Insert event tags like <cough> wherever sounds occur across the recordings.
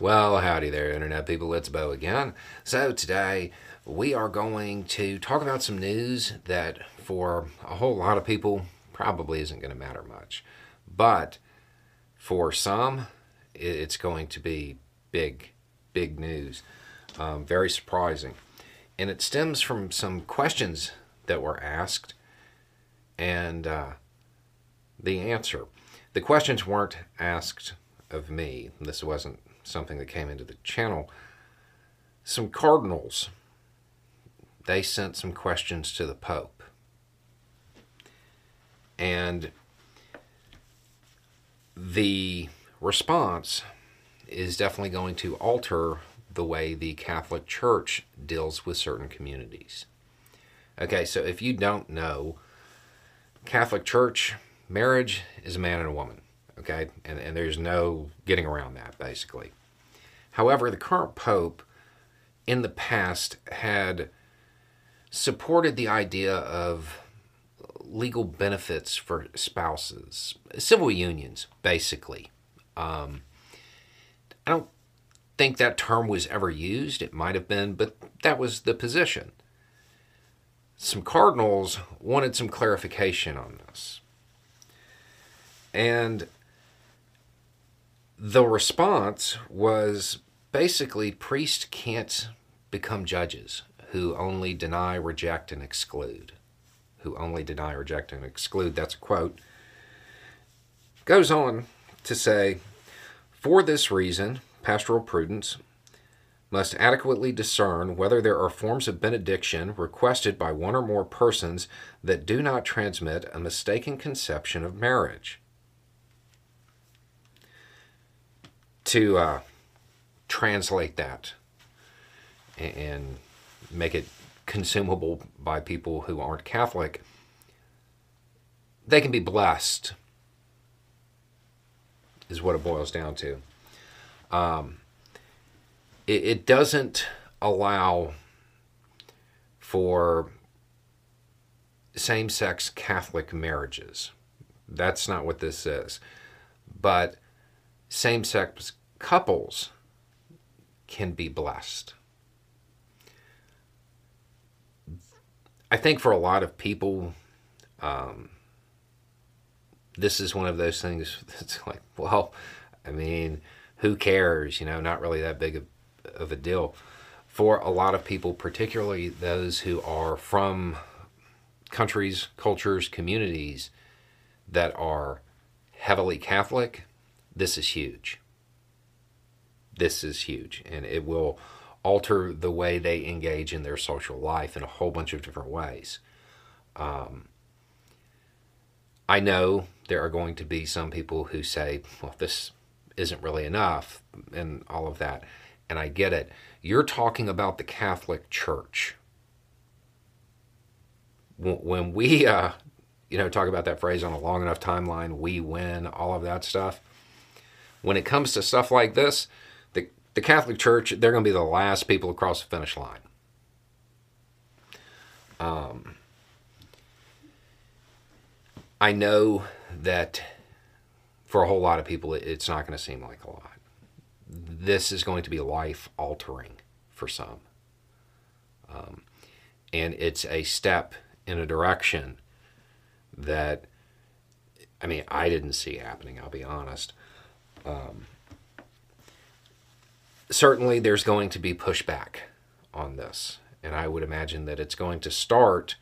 Well, howdy there, Internet people. It's Beau again. So, today we are going to talk about some news that for a whole lot of people probably isn't going to matter much. But for some, it's going to be big, big news. Um, very surprising. And it stems from some questions that were asked and uh, the answer. The questions weren't asked of me. This wasn't something that came into the channel. Some cardinals, they sent some questions to the Pope. And the response is definitely going to alter the way the Catholic Church deals with certain communities. Okay, so if you don't know, Catholic Church, marriage is a man and a woman okay? And, and there's no getting around that, basically. However, the current pope in the past had supported the idea of legal benefits for spouses, civil unions, basically. Um, I don't think that term was ever used. It might have been, but that was the position. Some cardinals wanted some clarification on this. And the response was basically priests can't become judges who only deny, reject, and exclude. Who only deny, reject, and exclude. That's a quote. Goes on to say, for this reason, pastoral prudence must adequately discern whether there are forms of benediction requested by one or more persons that do not transmit a mistaken conception of marriage to uh, translate that and make it consumable by people who aren't Catholic, they can be blessed, is what it boils down to. Um, it, it doesn't allow for same sex Catholic marriages. That's not what this is. But same sex couples can be blessed. I think for a lot of people, um, this is one of those things <laughs> that's like, well, I mean, who cares? You know, not really that big of, of a deal. For a lot of people, particularly those who are from countries, cultures, communities that are heavily Catholic, this is huge. This is huge, and it will alter the way they engage in their social life in a whole bunch of different ways. Um, I know there are going to be some people who say, well, this isn't really enough, and all of that. And I get it. You're talking about the Catholic Church. When we, uh, you know, talk about that phrase on a long enough timeline, we win, all of that stuff when it comes to stuff like this, the, Catholic Church, they're going to be the last people across the finish line. Um, I know that for a whole lot of people, it's not going to seem like a lot. This is going to be life altering for some. Um, and it's a step in a direction that, I mean, I didn't see happening, I'll be honest. Um, certainly, there's going to be pushback on this, and I would imagine that it's going to start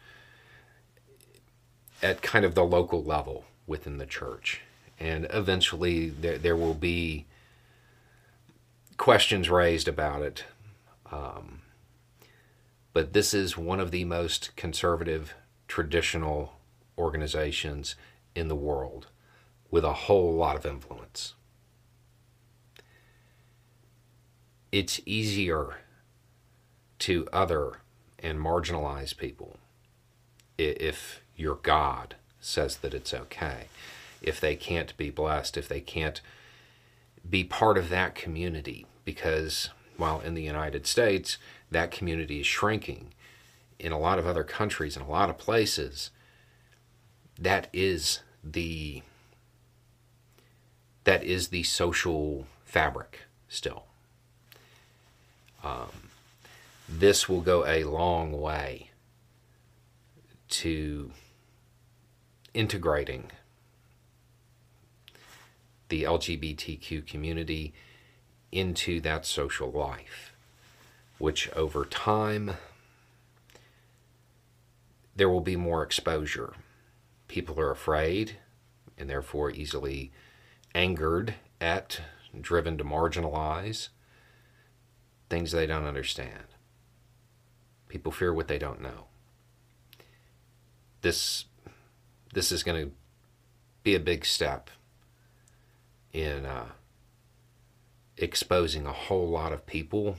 at kind of the local level within the church, and eventually there, there will be questions raised about it. Um, but this is one of the most conservative, traditional organizations in the world with a whole lot of influence. It's easier to other and marginalize people if your God says that it's okay. If they can't be blessed, if they can't be part of that community, because while in the United States, that community is shrinking. In a lot of other countries, in a lot of places, that is the that is the social fabric still Um, this will go a long way to integrating the LGBTQ community into that social life, which over time there will be more exposure. People are afraid and therefore easily angered at, driven to marginalize things they don't understand. People fear what they don't know. This this is going to be a big step in uh, exposing a whole lot of people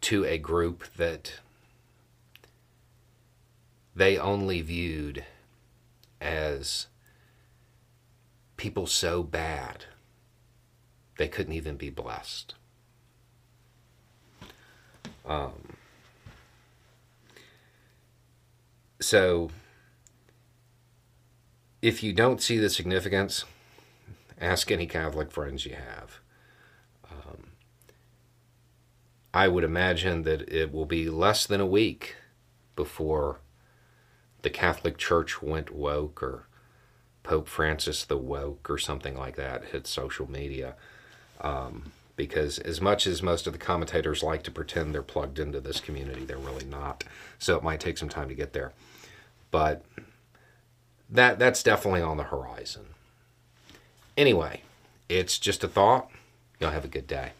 to a group that they only viewed as people so bad they couldn't even be blessed. Um, so, if you don't see the significance, ask any Catholic friends you have. Um, I would imagine that it will be less than a week before the Catholic Church went woke or Pope Francis the woke or something like that hit social media. Um, because as much as most of the commentators like to pretend they're plugged into this community, they're really not. So it might take some time to get there. But that that's definitely on the horizon. Anyway, it's just a thought. Y'all have a good day.